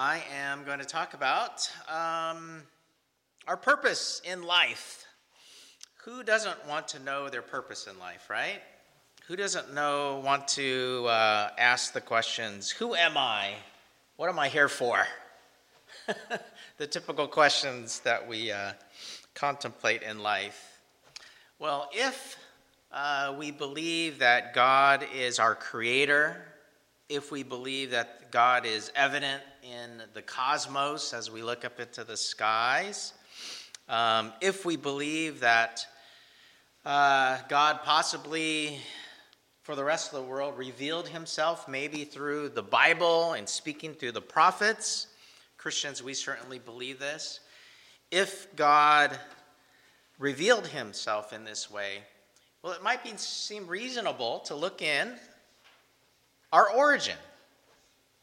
I am going to talk about um, our purpose in life. Who doesn't want to know their purpose in life, right? Who doesn't know, want to uh, ask the questions, Who am I? What am I here for? the typical questions that we uh, contemplate in life. Well, if uh, we believe that God is our creator, if we believe that God is evident in the cosmos as we look up into the skies, um, if we believe that uh, God possibly, for the rest of the world, revealed himself maybe through the Bible and speaking through the prophets, Christians, we certainly believe this. If God revealed himself in this way, well, it might be, seem reasonable to look in our origin,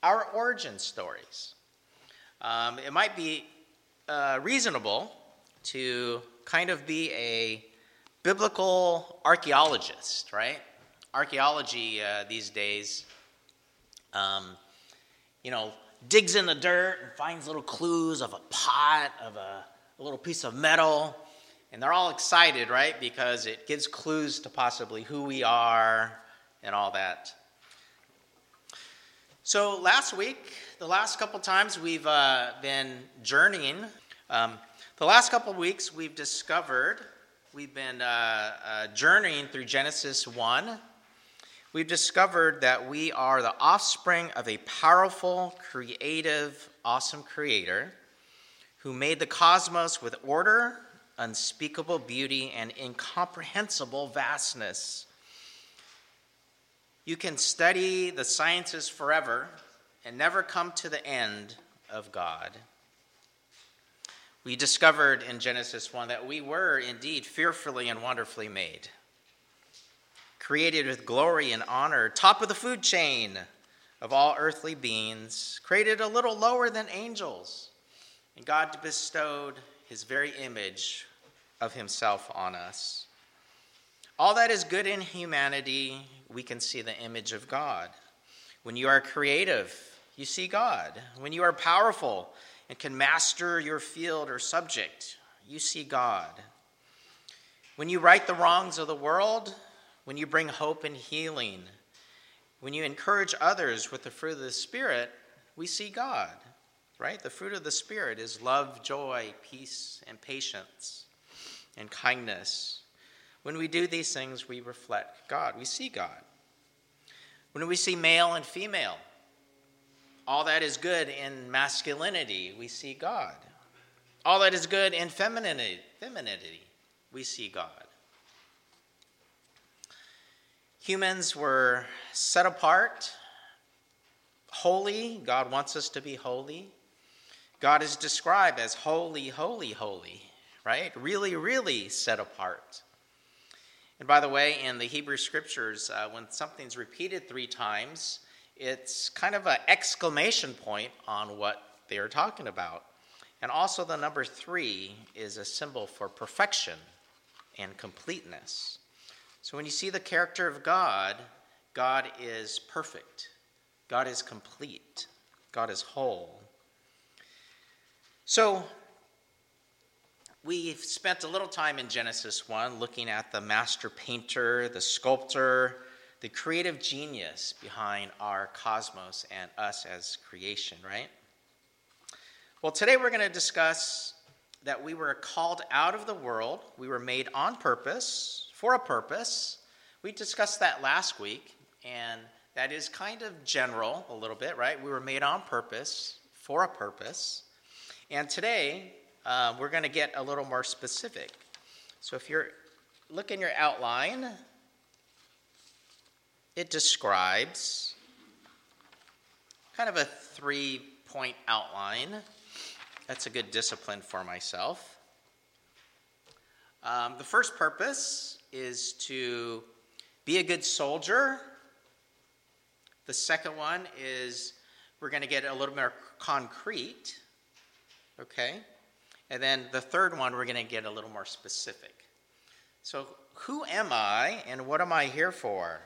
our origin stories. Um, it might be uh, reasonable to kind of be a biblical archaeologist, right? Archaeology uh, these days, um, you know, digs in the dirt and finds little clues of a pot, of a, a little piece of metal, and they're all excited, right? Because it gives clues to possibly who we are and all that. So, last week, the last couple times we've uh, been journeying, um, the last couple weeks we've discovered, we've been uh, uh, journeying through Genesis 1. We've discovered that we are the offspring of a powerful, creative, awesome creator who made the cosmos with order, unspeakable beauty, and incomprehensible vastness. You can study the sciences forever and never come to the end of God. We discovered in Genesis 1 that we were indeed fearfully and wonderfully made, created with glory and honor, top of the food chain of all earthly beings, created a little lower than angels. And God bestowed his very image of himself on us. All that is good in humanity, we can see the image of God. When you are creative, you see God. When you are powerful and can master your field or subject, you see God. When you right the wrongs of the world, when you bring hope and healing, when you encourage others with the fruit of the Spirit, we see God, right? The fruit of the Spirit is love, joy, peace, and patience, and kindness. When we do these things, we reflect God. We see God. When we see male and female, all that is good in masculinity, we see God. All that is good in femininity, femininity we see God. Humans were set apart, holy. God wants us to be holy. God is described as holy, holy, holy, right? Really, really set apart. And by the way, in the Hebrew scriptures, uh, when something's repeated three times, it's kind of an exclamation point on what they're talking about. And also, the number three is a symbol for perfection and completeness. So, when you see the character of God, God is perfect, God is complete, God is whole. So, We've spent a little time in Genesis 1 looking at the master painter, the sculptor, the creative genius behind our cosmos and us as creation, right? Well, today we're going to discuss that we were called out of the world. We were made on purpose, for a purpose. We discussed that last week, and that is kind of general a little bit, right? We were made on purpose, for a purpose. And today, uh, we're going to get a little more specific. So if you're look in your outline, it describes kind of a three point outline. That's a good discipline for myself. Um, the first purpose is to be a good soldier. The second one is we're going to get a little more concrete. Okay? And then the third one, we're going to get a little more specific. So, who am I and what am I here for?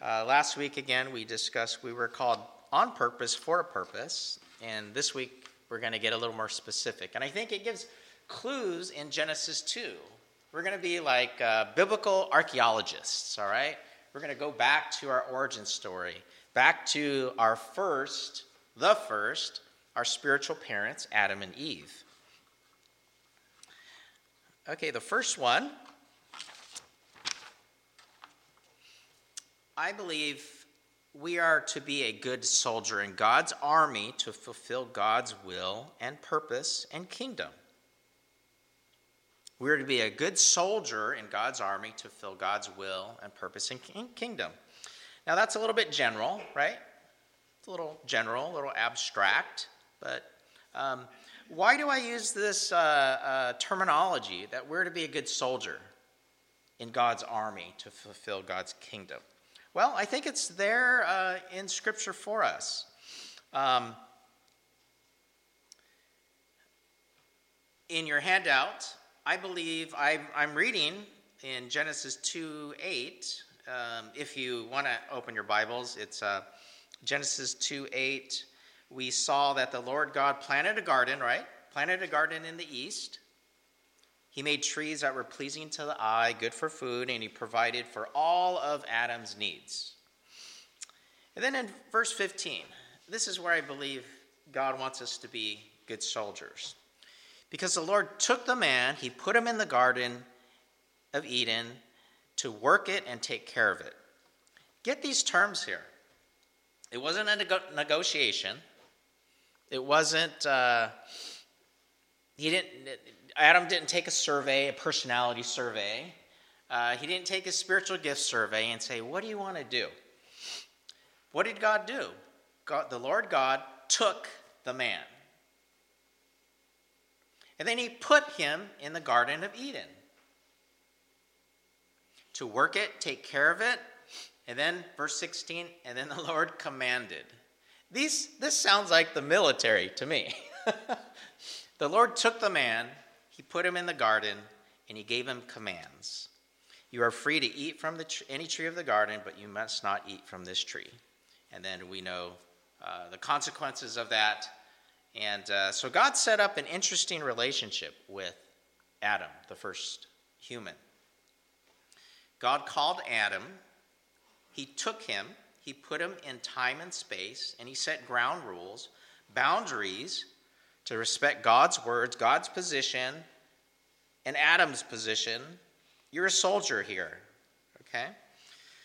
Uh, last week, again, we discussed we were called on purpose for a purpose. And this week, we're going to get a little more specific. And I think it gives clues in Genesis 2. We're going to be like uh, biblical archaeologists, all right? We're going to go back to our origin story, back to our first, the first, our spiritual parents, Adam and Eve. Okay, the first one, I believe we are to be a good soldier in God's army to fulfill God's will and purpose and kingdom. We're to be a good soldier in God's army to fulfill God's will and purpose and kingdom. Now, that's a little bit general, right? It's a little general, a little abstract, but um, why do I use this uh, uh, terminology that we're to be a good soldier in God's army to fulfill God's kingdom? Well, I think it's there uh, in Scripture for us. Um, in your handout, I believe i am reading in Genesis 2 8. Um, if you want to open your Bibles, it's uh, Genesis 2 8. We saw that the Lord God planted a garden, right? Planted a garden in the east. He made trees that were pleasing to the eye, good for food, and he provided for all of Adam's needs. And then in verse 15, this is where I believe God wants us to be good soldiers. Because the Lord took the man, he put him in the garden of Eden to work it and take care of it. Get these terms here. It wasn't a nego- negotiation. It wasn't, uh, he didn't, Adam didn't take a survey, a personality survey. Uh, he didn't take a spiritual gift survey and say, What do you want to do? What did God do? God, the Lord God took the man. And then he put him in the Garden of Eden to work it, take care of it. And then, verse 16, and then the Lord commanded. These, this sounds like the military to me. the Lord took the man, he put him in the garden, and he gave him commands. You are free to eat from tr- any tree of the garden, but you must not eat from this tree. And then we know uh, the consequences of that and uh, so God set up an interesting relationship with Adam, the first human. God called Adam, he took him, he put him in time and space, and he set ground rules, boundaries to respect God's words, God's position, and Adam's position. You're a soldier here, okay?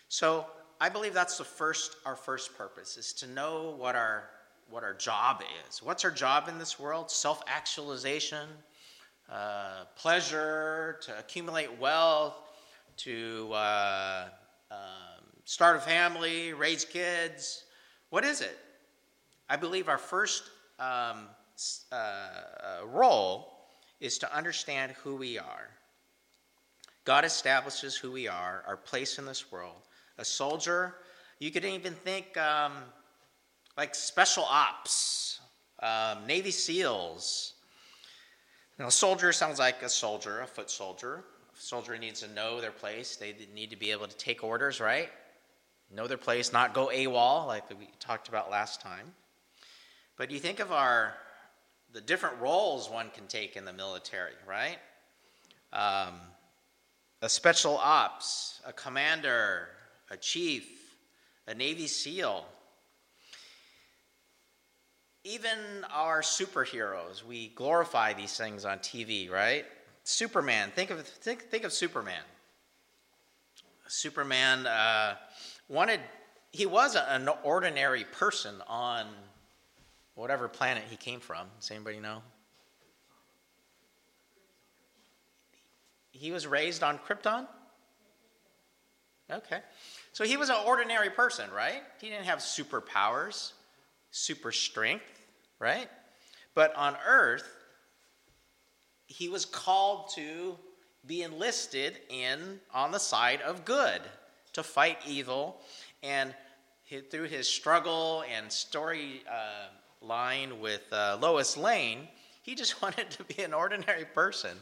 So I believe that's the first our first purpose is to know what our what our job is. What's our job in this world? Self actualization, uh, pleasure, to accumulate wealth, to uh, um, start a family, raise kids. What is it? I believe our first um, uh, role is to understand who we are. God establishes who we are, our place in this world. A soldier, you could even think um, like special ops, um, Navy SEALs. Now, a soldier sounds like a soldier, a foot soldier. A soldier needs to know their place. They need to be able to take orders, right? Know their place, not go AWOL like we talked about last time. But you think of our the different roles one can take in the military, right? Um, a special ops, a commander, a chief, a Navy SEAL, even our superheroes, we glorify these things on TV, right? Superman, think of think, think of Superman. Superman uh, wanted he was an ordinary person on whatever planet he came from. Does anybody know? He was raised on Krypton? Okay. So he was an ordinary person, right? He didn't have superpowers, super strength right? But on earth, he was called to be enlisted in on the side of good, to fight evil. And through his struggle and story uh, line with uh, Lois Lane, he just wanted to be an ordinary person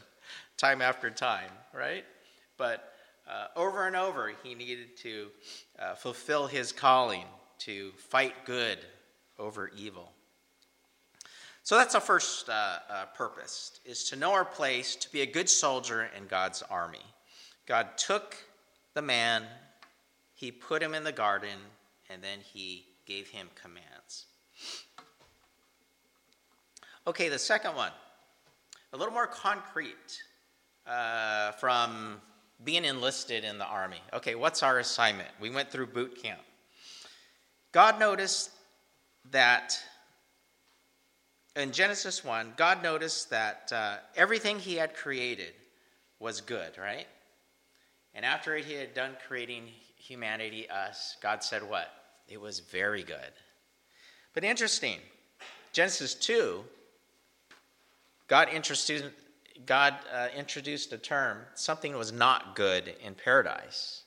time after time, right? But uh, over and over, he needed to uh, fulfill his calling to fight good over evil. So that's our first uh, uh, purpose, is to know our place, to be a good soldier in God's army. God took the man, he put him in the garden, and then he gave him commands. Okay, the second one, a little more concrete uh, from being enlisted in the army. Okay, what's our assignment? We went through boot camp. God noticed that in Genesis 1, God noticed that uh, everything he had created was good, right? And after he had done creating humanity, us, God said what? It was very good. But interesting, Genesis 2, God introduced, God, uh, introduced a term, something was not good in paradise.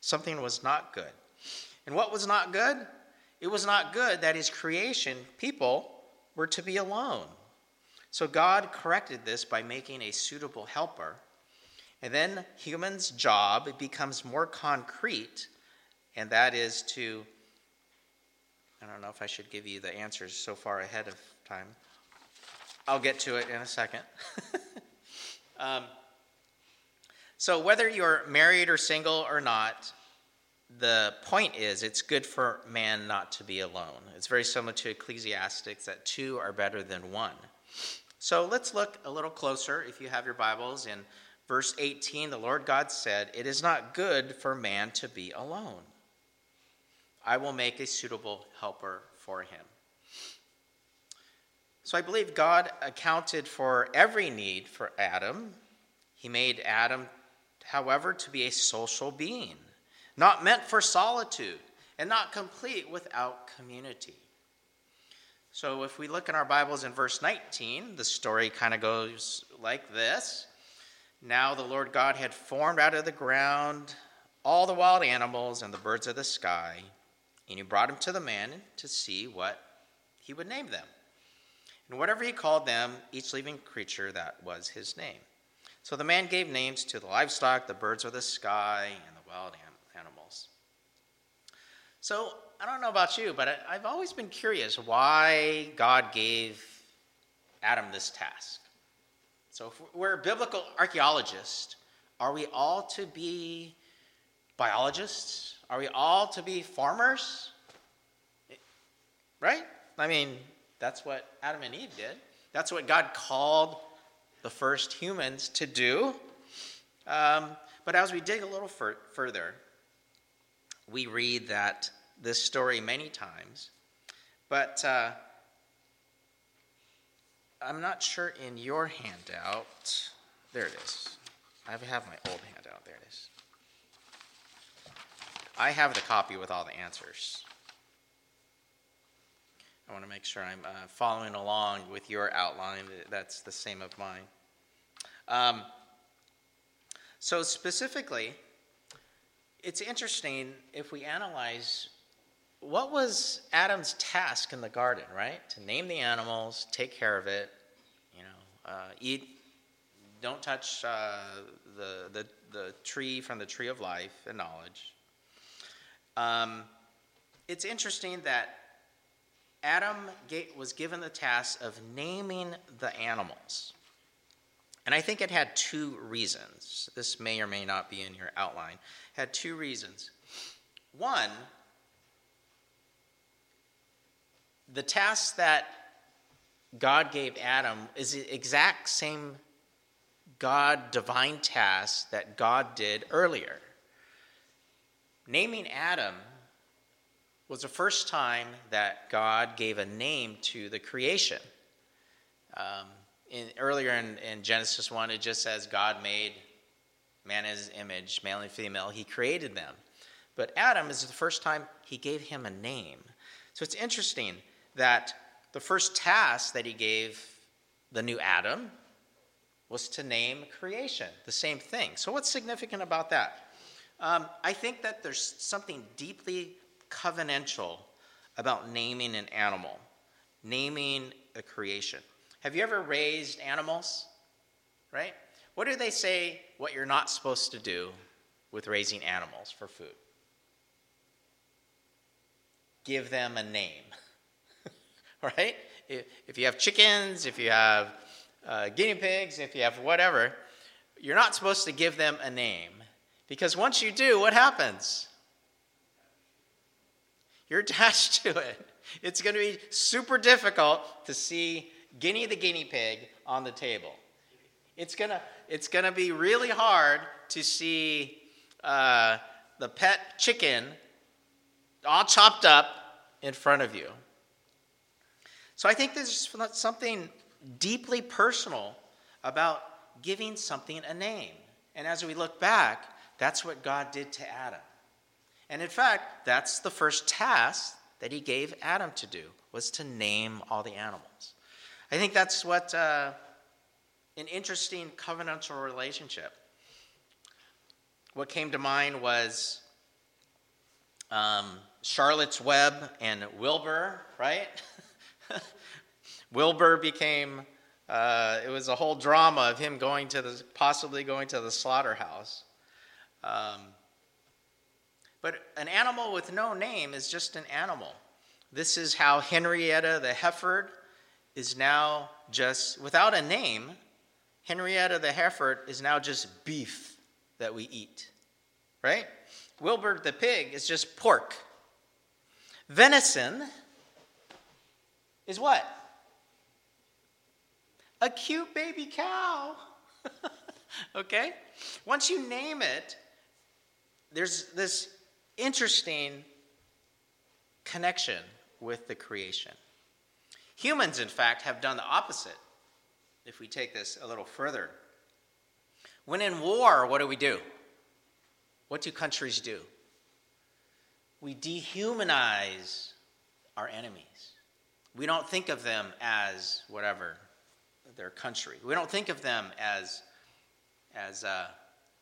Something was not good. And what was not good? It was not good that his creation, people, were to be alone. So God corrected this by making a suitable helper. And then human's job becomes more concrete, and that is to I don't know if I should give you the answers so far ahead of time. I'll get to it in a second. um, so, whether you're married or single or not, the point is it's good for man not to be alone. It's very similar to Ecclesiastics that two are better than one. So let's look a little closer, if you have your Bibles. In verse 18, the Lord God said, It is not good for man to be alone. I will make a suitable helper for him. So I believe God accounted for every need for Adam. He made Adam, however, to be a social being not meant for solitude, and not complete without community. So, if we look in our Bibles in verse 19, the story kind of goes like this Now the Lord God had formed out of the ground all the wild animals and the birds of the sky, and he brought them to the man to see what he would name them. And whatever he called them, each living creature, that was his name. So the man gave names to the livestock, the birds of the sky, and the wild animals so I don't know about you, but I, have always been curious why God gave Adam this task. So if we're biblical archaeologists, are we all to be biologists? Are we all to be farmers? Right? I mean, that's what Adam and Eve did. That's what God called the first humans to do. Um, but as we dig a little fur- further, we read that this story many times, but uh, I'm not sure in your handout. There it is. I have my old handout. There it is. I have the copy with all the answers. I want to make sure I'm uh, following along with your outline. That's the same of mine. Um, so, specifically, it's interesting if we analyze what was Adam's task in the garden, right? To name the animals, take care of it, you know, uh, eat, don't touch uh, the, the, the tree from the tree of life and knowledge. Um, it's interesting that Adam was given the task of naming the animals. And I think it had two reasons. This may or may not be in your outline. It had two reasons. One, the task that God gave Adam is the exact same God divine task that God did earlier. Naming Adam was the first time that God gave a name to the creation. Um, in, earlier in, in Genesis 1, it just says God made man in his image, male and female. He created them. But Adam is the first time he gave him a name. So it's interesting that the first task that he gave the new Adam was to name creation, the same thing. So, what's significant about that? Um, I think that there's something deeply covenantal about naming an animal, naming a creation. Have you ever raised animals? Right? What do they say what you're not supposed to do with raising animals for food? Give them a name. right? If you have chickens, if you have uh, guinea pigs, if you have whatever, you're not supposed to give them a name. Because once you do, what happens? You're attached to it. It's going to be super difficult to see Guinea the guinea pig on the table. It's going to, it's going to be really hard to see uh, the pet chicken all chopped up in front of you. So I think there's something deeply personal about giving something a name. And as we look back, that's what God did to Adam. And in fact, that's the first task that he gave Adam to do was to name all the animals. I think that's what uh, an interesting covenantal relationship. What came to mind was um, Charlotte's Web and Wilbur, right? Wilbur became uh, it was a whole drama of him going to the, possibly going to the slaughterhouse. Um, but an animal with no name is just an animal. This is how Henrietta the heifer is now just, without a name, Henrietta the heifer is now just beef that we eat, right? Wilbur the pig is just pork. Venison is what? a cute baby cow. okay? Once you name it, there's this interesting connection with the creation. Humans, in fact, have done the opposite. If we take this a little further, when in war, what do we do? What do countries do? We dehumanize our enemies. We don't think of them as whatever, their country. We don't think of them as, as uh,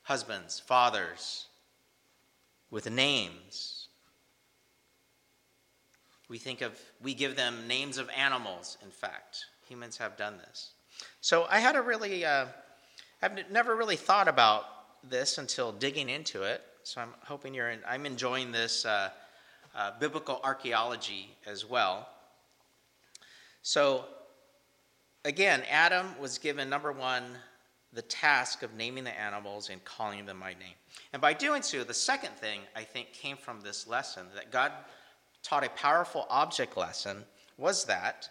husbands, fathers, with names. We think of, we give them names of animals, in fact. Humans have done this. So I had a really, uh, I've never really thought about this until digging into it. So I'm hoping you're, in, I'm enjoying this uh, uh, biblical archaeology as well. So again, Adam was given, number one, the task of naming the animals and calling them by name. And by doing so, the second thing I think came from this lesson that God taught a powerful object lesson was that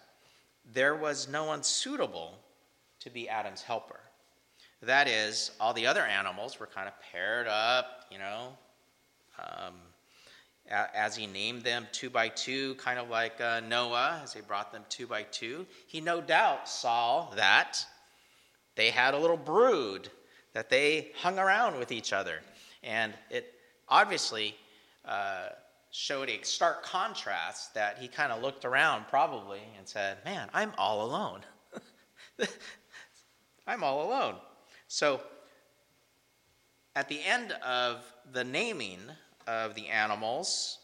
there was no one suitable to be Adam's helper. That is, all the other animals were kind of paired up, you know, um, as he named them two by two, kind of like uh, Noah, as he brought them two by two, he no doubt saw that they had a little brood, that they hung around with each other. And it obviously uh, showed a stark contrast that he kind of looked around probably and said, Man, I'm all alone. I'm all alone. So at the end of the naming of the animals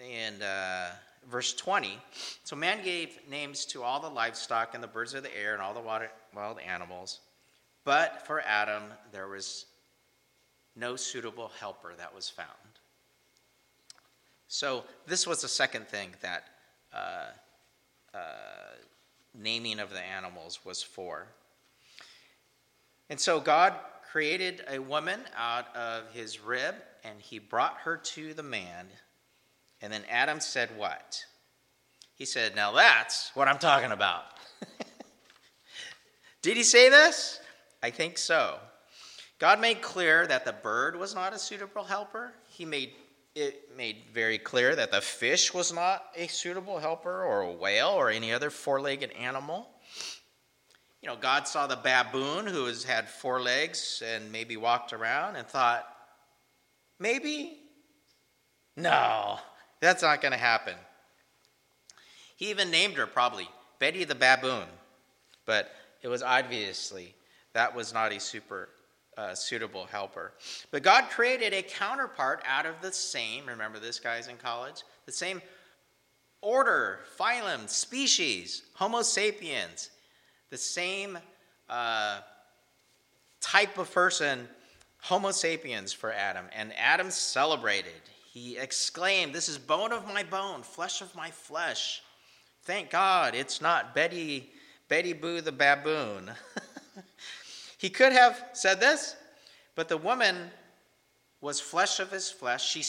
And uh, verse 20. So man gave names to all the livestock and the birds of the air and all the water, wild animals. But for Adam, there was no suitable helper that was found. So this was the second thing that uh, uh, naming of the animals was for. And so God created a woman out of his rib and he brought her to the man. And then Adam said, What? He said, Now that's what I'm talking about. Did he say this? I think so. God made clear that the bird was not a suitable helper. He made it made very clear that the fish was not a suitable helper, or a whale, or any other four legged animal. You know, God saw the baboon who has had four legs and maybe walked around and thought, Maybe? No, that's not going to happen. He even named her probably Betty the Baboon, but it was obviously that was not a super uh, suitable helper. But God created a counterpart out of the same, remember this guy's in college? The same order, phylum, species, Homo sapiens, the same uh, type of person Homo sapiens for Adam, and Adam celebrated. He exclaimed, This is bone of my bone, flesh of my flesh. Thank God it's not Betty, Betty Boo the baboon. he could have said this, but the woman was flesh of his flesh. She,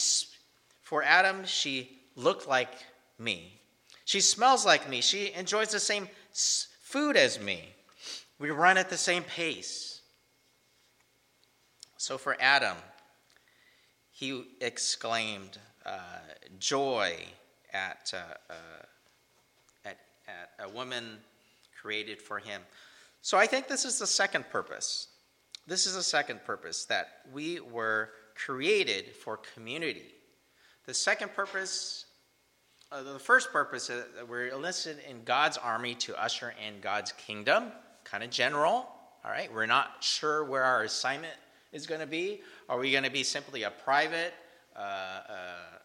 for Adam, she looked like me. She smells like me. She enjoys the same food as me. We run at the same pace. So for Adam, he exclaimed uh, joy at, uh, uh, at, at a woman created for him. So I think this is the second purpose. This is the second purpose that we were created for community. The second purpose, uh, the first purpose, uh, we're enlisted in God's army to usher in God's kingdom, kind of general. All right, we're not sure where our assignment is going to be. Are we going to be simply a private, uh, a,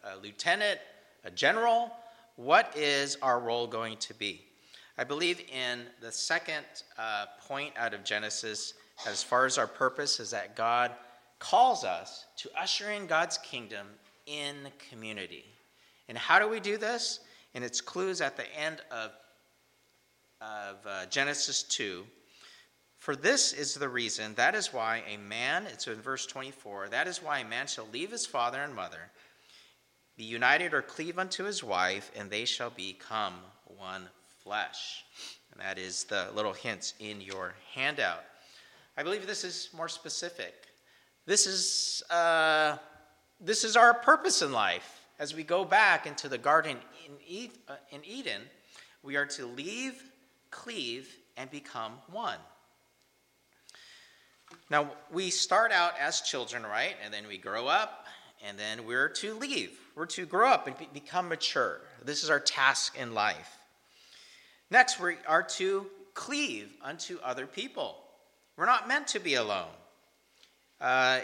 uh, a lieutenant, a general? What is our role going to be? I believe in the second uh, point out of Genesis, as far as our purpose, is that God calls us to usher in God's kingdom in community. And how do we do this? And its clues at the end of, of uh, Genesis 2. For this is the reason, that is why a man, it's in verse 24, that is why a man shall leave his father and mother, be united or cleave unto his wife, and they shall become one flesh. And that is the little hints in your handout. I believe this is more specific. This is, uh, this is our purpose in life. As we go back into the garden in uh, Eden, we are to leave, cleave, and become one. Now, we start out as children, right? And then we grow up, and then we're to leave. We're to grow up and be- become mature. This is our task in life. Next, we are to cleave unto other people. We're not meant to be alone. Uh,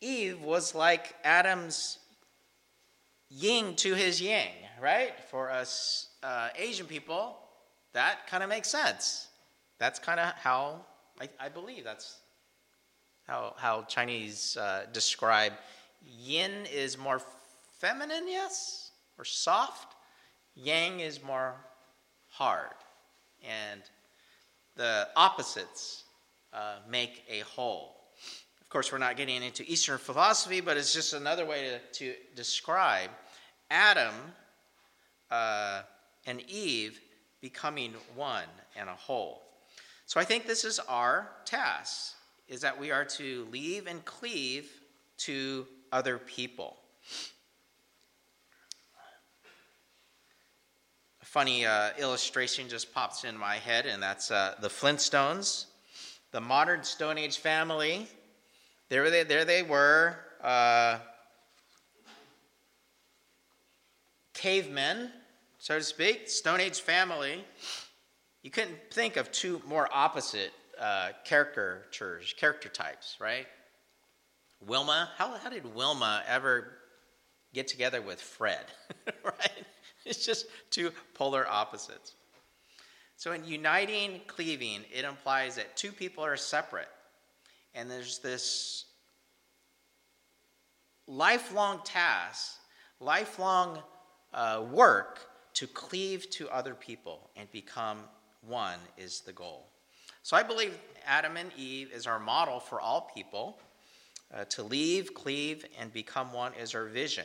Eve was like Adam's yin to his yang, right? For us uh, Asian people, that kind of makes sense. That's kind of how I, I, believe that's how, how Chinese uh, describe yin is more feminine, yes, or soft. Yang is more hard. And the opposites uh, make a whole. Of course, we're not getting into Eastern philosophy, but it's just another way to, to describe Adam uh, and Eve becoming one and a whole. So I think this is our task, is that we are to leave and cleave to other people. A funny uh, illustration just pops in my head, and that's uh, the Flintstones, the modern Stone Age family there they, there they were, uh, cavemen, so to speak, Stone Age family. You couldn't think of two more opposite uh, caricatures, character types, right? Wilma, how, how did Wilma ever get together with Fred, right? It's just two polar opposites. So in uniting, cleaving, it implies that two people are separate and there's this lifelong task, lifelong uh, work to cleave to other people and become one is the goal. So I believe Adam and Eve is our model for all people. Uh, to leave, cleave, and become one is our vision.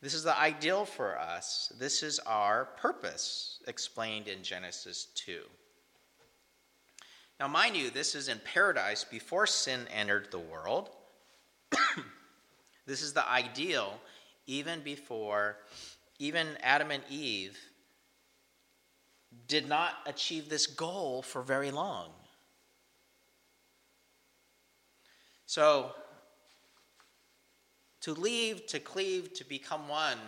This is the ideal for us. This is our purpose, explained in Genesis 2. Now, mind you, this is in paradise before sin entered the world. this is the ideal even before, even Adam and Eve did not achieve this goal for very long. So, to leave, to cleave, to become one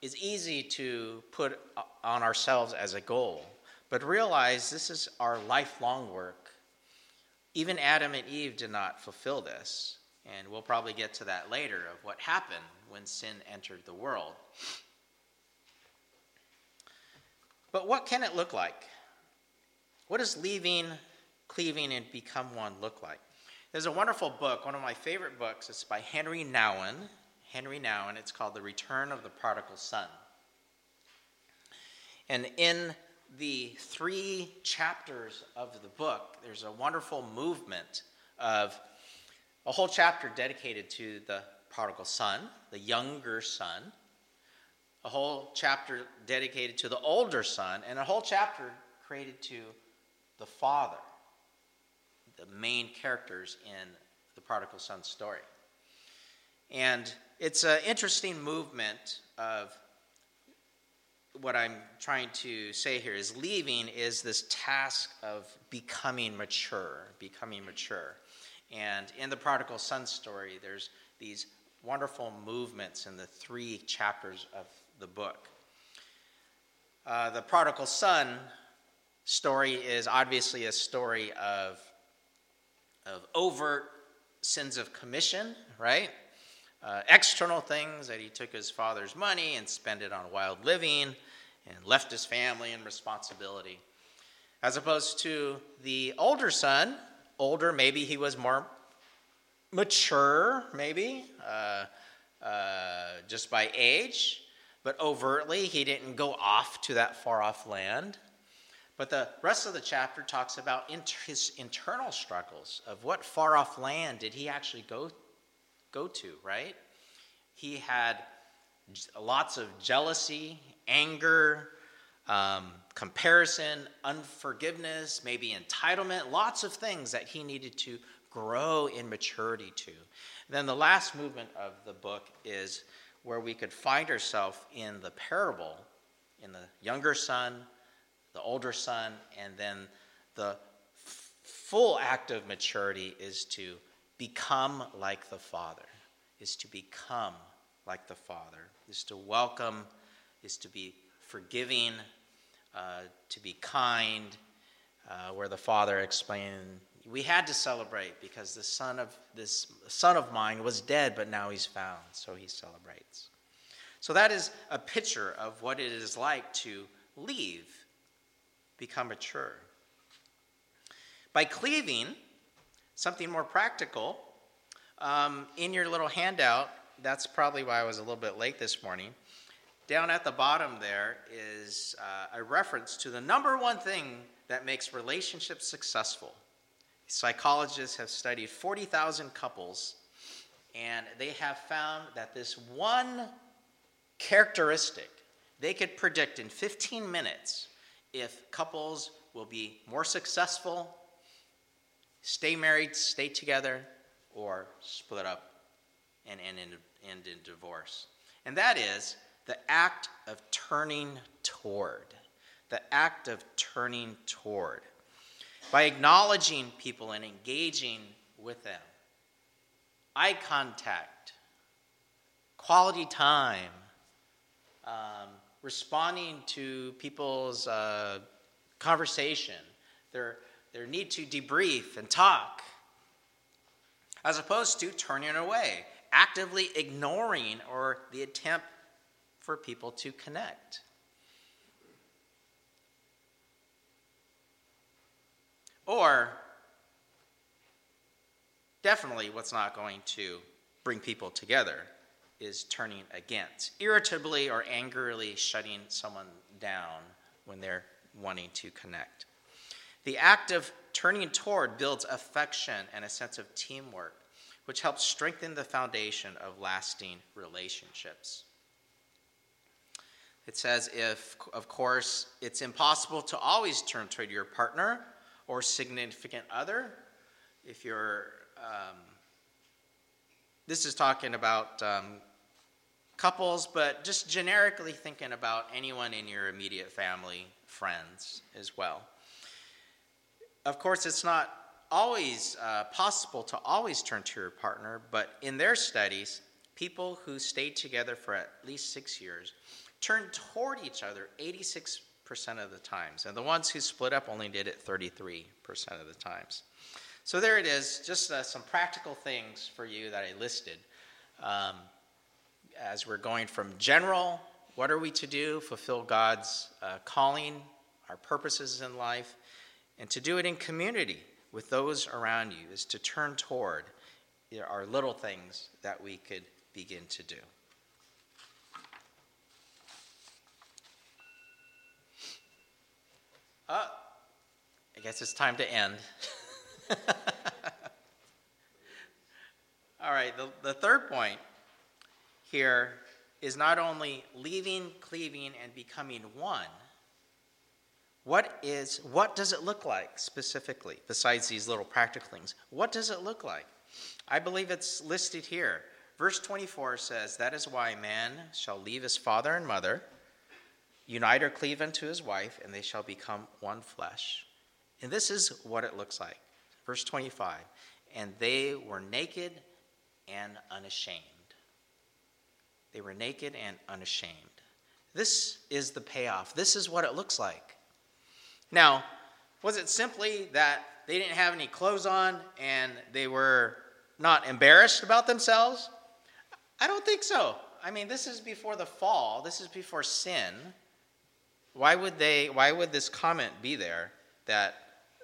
is easy to put on ourselves as a goal. But realize this is our lifelong work. Even Adam and Eve did not fulfill this. And we'll probably get to that later of what happened when sin entered the world. But what can it look like? What does leaving, cleaving, and become one look like? There's a wonderful book, one of my favorite books. It's by Henri Nouwen. Henri Nouwen. It's called The Return of the Prodigal Son. And in the three chapters of the book, there's a wonderful movement of a whole chapter dedicated to the prodigal son, the younger son, a whole chapter dedicated to the older son, and a whole chapter created to the father, the main characters in the prodigal son story. And it's an interesting movement of what I'm trying to say here is leaving is this task of becoming mature, becoming mature. And in the prodigal son story, there's these wonderful movements in the three chapters of the book. Uh, the prodigal son story is obviously a story of, of overt sins of commission, right? Uh, external things that he took his father's money and spent it on wild living and left his family and responsibility. As opposed to the older son, older, maybe he was more mature, maybe, uh, uh, just by age, but overtly he didn't go off to that far off land. But the rest of the chapter talks about inter- his internal struggles of what far off land did he actually go, go to, right? He had lots of jealousy, anger, um, comparison, unforgiveness, maybe entitlement, lots of things that he needed to grow in maturity to. And then the last movement of the book is where we could find ourselves in the parable in the younger son, the older son, and then the f- full act of maturity is to become like the Father, is to become like the Father, is to welcome, is to be forgiving, uh, to be kind, uh, where the Father explained we had to celebrate because the son of this son of mine was dead but now he's found so he celebrates. So that is a picture of what it is like to leave become mature. By cleaving something more practical um, in your little handout that's probably why i was a little bit late this morning down at the bottom there is uh, a reference to the number one thing that makes relationships successful. Psychologists have studied 40,000 couples, and they have found that this one characteristic they could predict in 15 minutes if couples will be more successful, stay married, stay together, or split up and end in, end in divorce. And that is the act of turning toward. The act of turning toward by acknowledging people and engaging with them. Eye contact, quality time, um, responding to people's uh, conversation, their, their need to debrief and talk, as opposed to turning away, actively ignoring or the attempt for people to connect. Or, definitely, what's not going to bring people together is turning against, irritably or angrily shutting someone down when they're wanting to connect. The act of turning toward builds affection and a sense of teamwork, which helps strengthen the foundation of lasting relationships. It says, if, of course, it's impossible to always turn toward your partner or significant other. If you're, um, this is talking about um, couples, but just generically thinking about anyone in your immediate family, friends as well. Of course, it's not always uh, possible to always turn to your partner, but in their studies, people who stayed together for at least six years turned toward each other 86% of the times. And the ones who split up only did it 33% of the times. So there it is, just uh, some practical things for you that I listed. Um, as we're going from general, what are we to do? Fulfill God's uh, calling, our purposes in life, and to do it in community with those around you is to turn toward our little things that we could begin to do. Uh, I guess it's time to end. All right, the, the third point here is not only leaving, cleaving, and becoming one. What is what does it look like specifically, besides these little practical things? What does it look like? I believe it's listed here. Verse 24 says, That is why man shall leave his father and mother, unite or cleave unto his wife, and they shall become one flesh. And this is what it looks like. Verse 25 And they were naked and unashamed. They were naked and unashamed. This is the payoff. This is what it looks like. Now, was it simply that they didn't have any clothes on and they were not embarrassed about themselves? I don't think so. I mean, this is before the fall, this is before sin. Why would they why would this comment be there that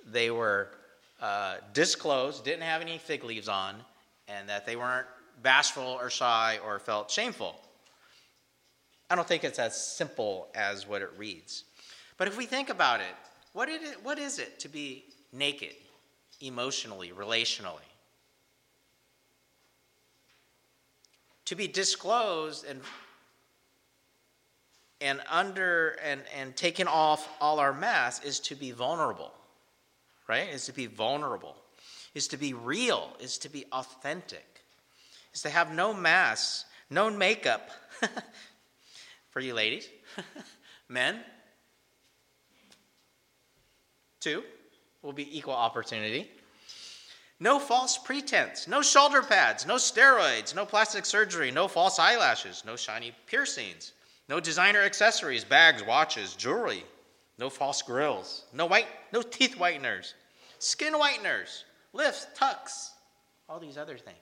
they were uh, disclosed, didn't have any fig leaves on, and that they weren't bashful or shy or felt shameful? I don't think it's as simple as what it reads. But if we think about it, what, it, what is it to be naked emotionally, relationally? To be disclosed and and under and, and taking off all our masks is to be vulnerable right? Is to be vulnerable. Is to be real. Is to be authentic. Is to have no masks no makeup for you ladies. Men Will be equal opportunity. No false pretense, no shoulder pads, no steroids, no plastic surgery, no false eyelashes, no shiny piercings, no designer accessories, bags, watches, jewelry, no false grills, no white, no teeth whiteners, skin whiteners, lifts, tucks, all these other things.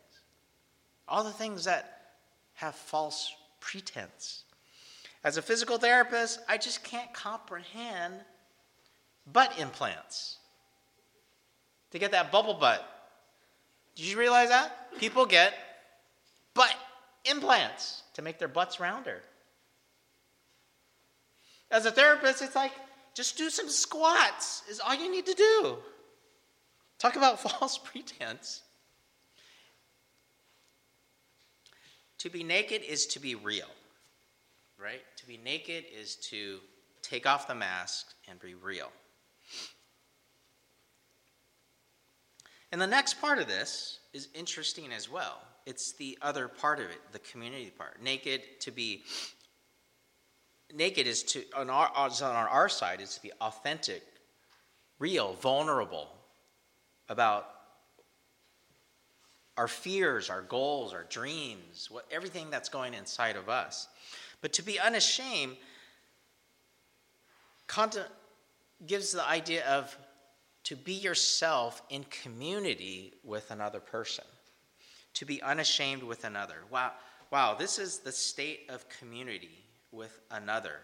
All the things that have false pretense. As a physical therapist, I just can't comprehend butt implants to get that bubble butt. Did you realize that? People get butt implants to make their butts rounder. As a therapist, it's like just do some squats, is all you need to do. Talk about false pretense. To be naked is to be real, right? To be naked is to take off the mask and be real. And the next part of this is interesting as well. It's the other part of it, the community part. Naked to be naked is to on our on our side is to be authentic, real, vulnerable about our fears, our goals, our dreams, what everything that's going inside of us. But to be unashamed content gives the idea of to be yourself in community with another person, to be unashamed with another. Wow, wow, this is the state of community with another.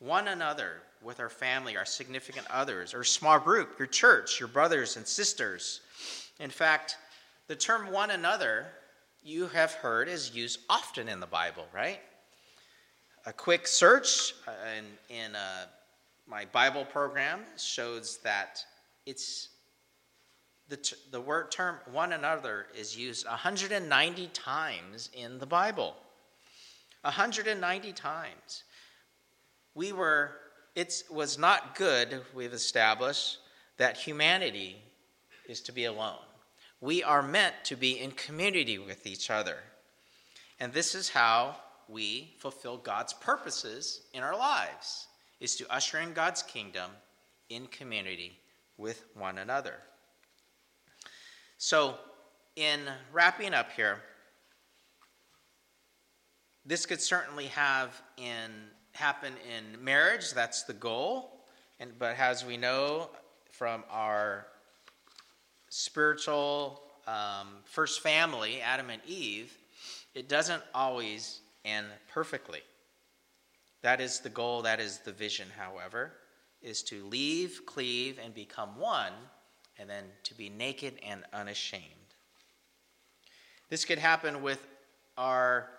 One another with our family, our significant others, our small group, your church, your brothers and sisters. In fact, the term one another you have heard is used often in the Bible, right? A quick search uh, in, in uh, my Bible program shows that it's the, the word term one another is used 190 times in the Bible. 190 times. We were, it was not good, we've established, that humanity is to be alone. We are meant to be in community with each other. And this is how we fulfill God's purposes in our lives, is to usher in God's kingdom in community with one another. So, in wrapping up here, this could certainly have in happen in marriage. That's the goal. And but as we know from our spiritual um, first family, Adam and Eve, it doesn't always end perfectly. That is the goal. That is the vision. However, is to leave, cleave, and become one, and then to be naked and unashamed. This could happen with our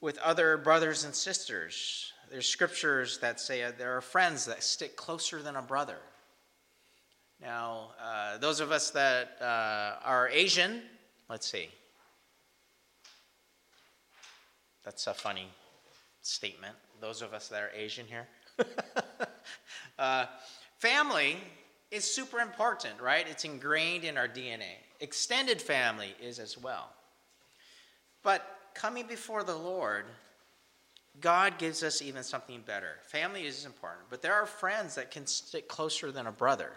with other brothers and sisters. There's scriptures that say there are friends that stick closer than a brother. Now, uh, those of us that uh, are Asian, let's see. That's a funny statement. Those of us that are Asian here. uh, family is super important, right? It's ingrained in our DNA. Extended family is as well. But coming before the Lord, God gives us even something better. Family is important, but there are friends that can stick closer than a brother.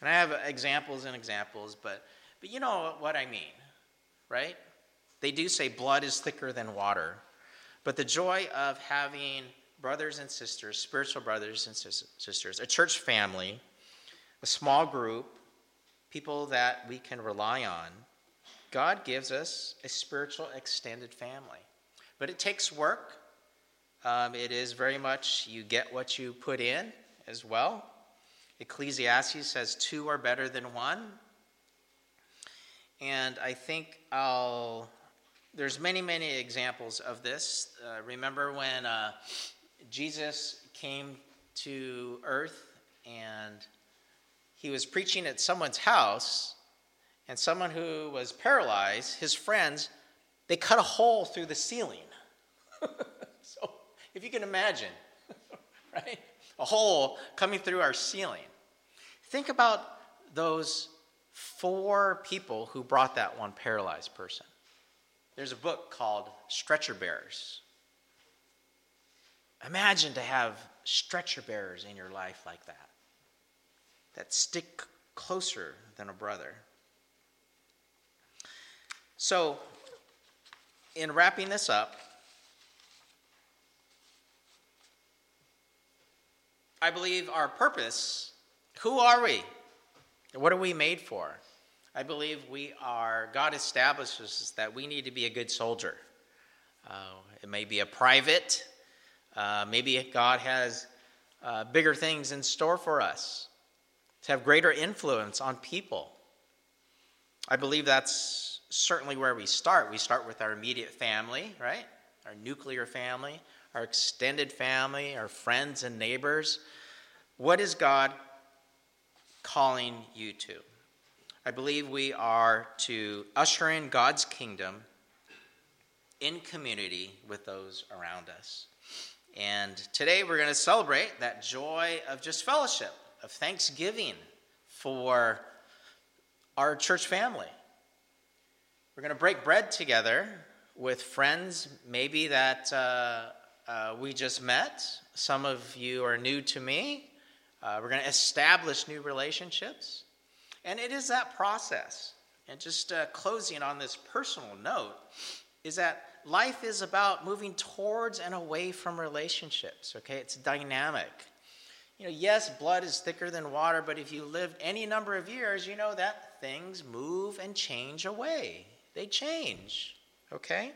And I have examples and examples, but, but you know what I mean, right? They do say blood is thicker than water. But the joy of having brothers and sisters, spiritual brothers and sisters, a church family, a small group, people that we can rely on, God gives us a spiritual extended family. But it takes work. Um, it is very much you get what you put in as well. Ecclesiastes says two are better than one. And I think I'll, there's many, many examples of this. Uh, remember when uh, Jesus came to earth and he was preaching at someone's house, and someone who was paralyzed, his friends, they cut a hole through the ceiling. so, if you can imagine, right? A hole coming through our ceiling. Think about those four people who brought that one paralyzed person. There's a book called Stretcher Bearers. Imagine to have stretcher bearers in your life like that, that stick closer than a brother. So, in wrapping this up, I believe our purpose who are we? What are we made for? I believe we are, God establishes that we need to be a good soldier. Uh, it may be a private, uh, maybe God has uh, bigger things in store for us to have greater influence on people. I believe that's certainly where we start. We start with our immediate family, right? Our nuclear family, our extended family, our friends and neighbors. What is God calling you to? I believe we are to usher in God's kingdom in community with those around us. And today we're going to celebrate that joy of just fellowship, of thanksgiving for our church family. We're going to break bread together with friends, maybe that uh, uh, we just met. Some of you are new to me. Uh, we're going to establish new relationships. And it is that process. And just uh, closing on this personal note is that life is about moving towards and away from relationships, okay? It's dynamic. You know, yes, blood is thicker than water, but if you lived any number of years, you know that things move and change away. They change, okay?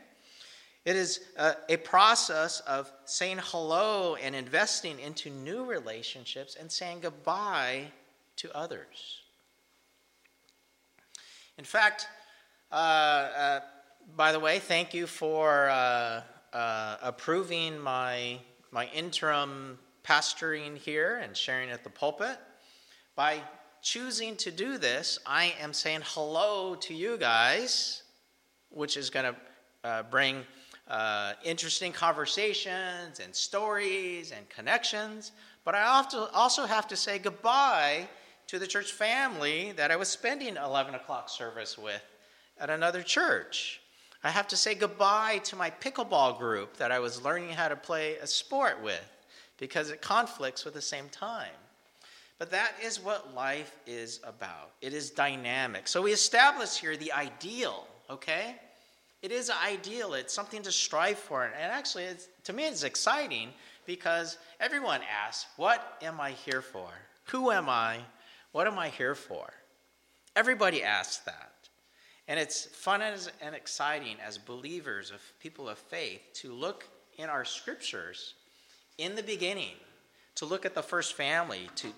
It is a, a, process of saying hello and investing into new relationships and saying goodbye to others. In fact, uh, uh, by the way, thank you for uh, uh approving my, my interim pastoring here and sharing at the pulpit. By choosing to do this, I am saying hello to you guys, which is going to uh, bring uh, interesting conversations and stories and connections, but I also have to say goodbye to the church family that I was spending 11 o'clock service with at another church. I have to say goodbye to my pickleball group that I was learning how to play a sport with because it conflicts with the same time. But that is what life is about. It is dynamic. So we establish here the ideal, okay? It is ideal. It's something to strive for. And actually, to me, it's exciting because everyone asks, What am I here for? Who am I? What am I here for? Everybody asks that. And it's fun and exciting as believers, of people of faith, to look in our scriptures in the beginning, to look at the first family, to,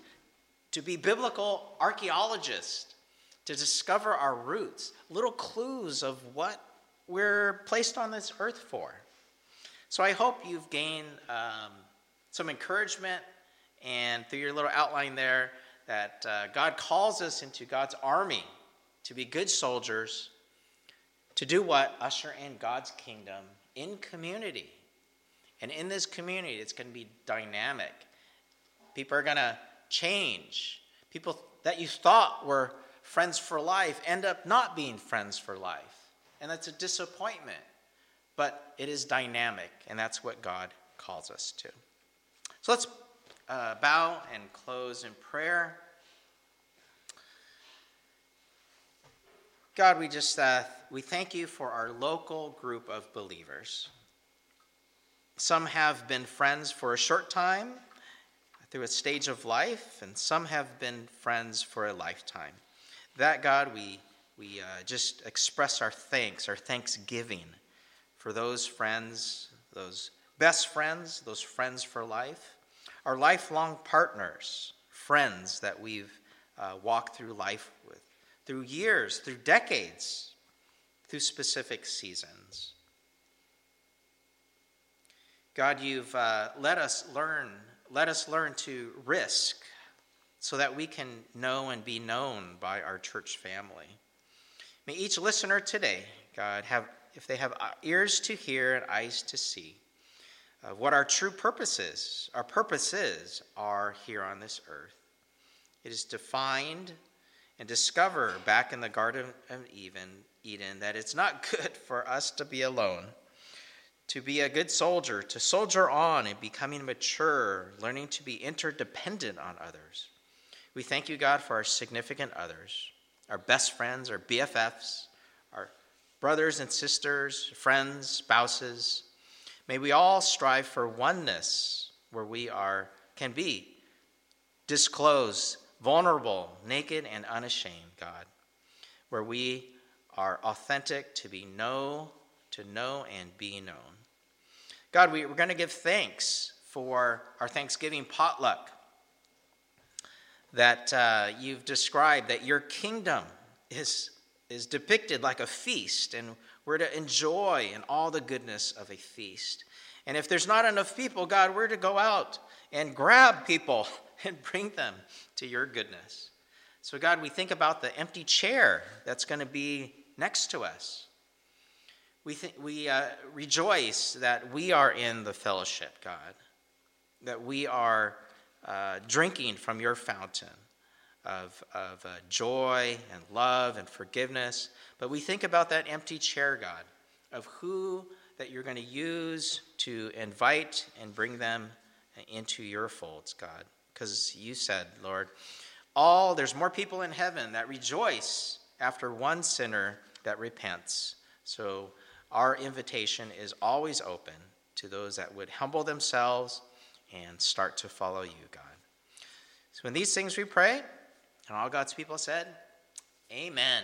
to be biblical archaeologists, to discover our roots, little clues of what we're placed on this earth for. So I hope you've gained um, some encouragement and through your little outline there that uh, God calls us into God's army to be good soldiers, to do what? Usher in God's kingdom in community. And in this community, it's going to be dynamic. People are going to change. People that you thought were friends for life end up not being friends for life. And that's a disappointment. But it is dynamic, and that's what God calls us to. So let's uh, bow and close in prayer. God, we just uh, we thank you for our local group of believers. Some have been friends for a short time through a stage of life, and some have been friends for a lifetime. That God, we we uh, just express our thanks, our thanksgiving for those friends, those best friends, those friends for life, our lifelong partners, friends that we've uh, walked through life with, through years, through decades, through specific seasons. God, you've uh, let us learn, let us learn to risk so that we can know and be known by our church family. May each listener today, God, have if they have ears to hear and eyes to see, uh, what our true purposes, our purposes are here on this earth. It is to find and discover back in the Garden of Eden, that it's not good for us to be alone. To be a good soldier, to soldier on and becoming mature, learning to be interdependent on others. We thank you, God, for our significant others, our best friends, our BFFs, our brothers and sisters, friends, spouses, May we all strive for oneness where we are can be disclosed, vulnerable, naked and unashamed, God. Where we are authentic to be know, to know and be known. God, we, we're going to give thanks for our Thanksgiving potluck that uh, you've described, that your kingdom is, is depicted like a feast, and we're to enjoy in all the goodness of a feast. And if there's not enough people, God, we're to go out and grab people and bring them to your goodness. So, God, we think about the empty chair that's going to be next to us. We, th- we uh, rejoice that we are in the fellowship, God, that we are uh, drinking from your fountain of, of uh, joy and love and forgiveness. But we think about that empty chair, God, of who that you're going to use to invite and bring them into your folds, God. Because you said, Lord, all there's more people in heaven that rejoice after one sinner that repents. So our invitation is always open to those that would humble themselves and start to follow you, God. So in these things we pray, and all God's people said, Amen.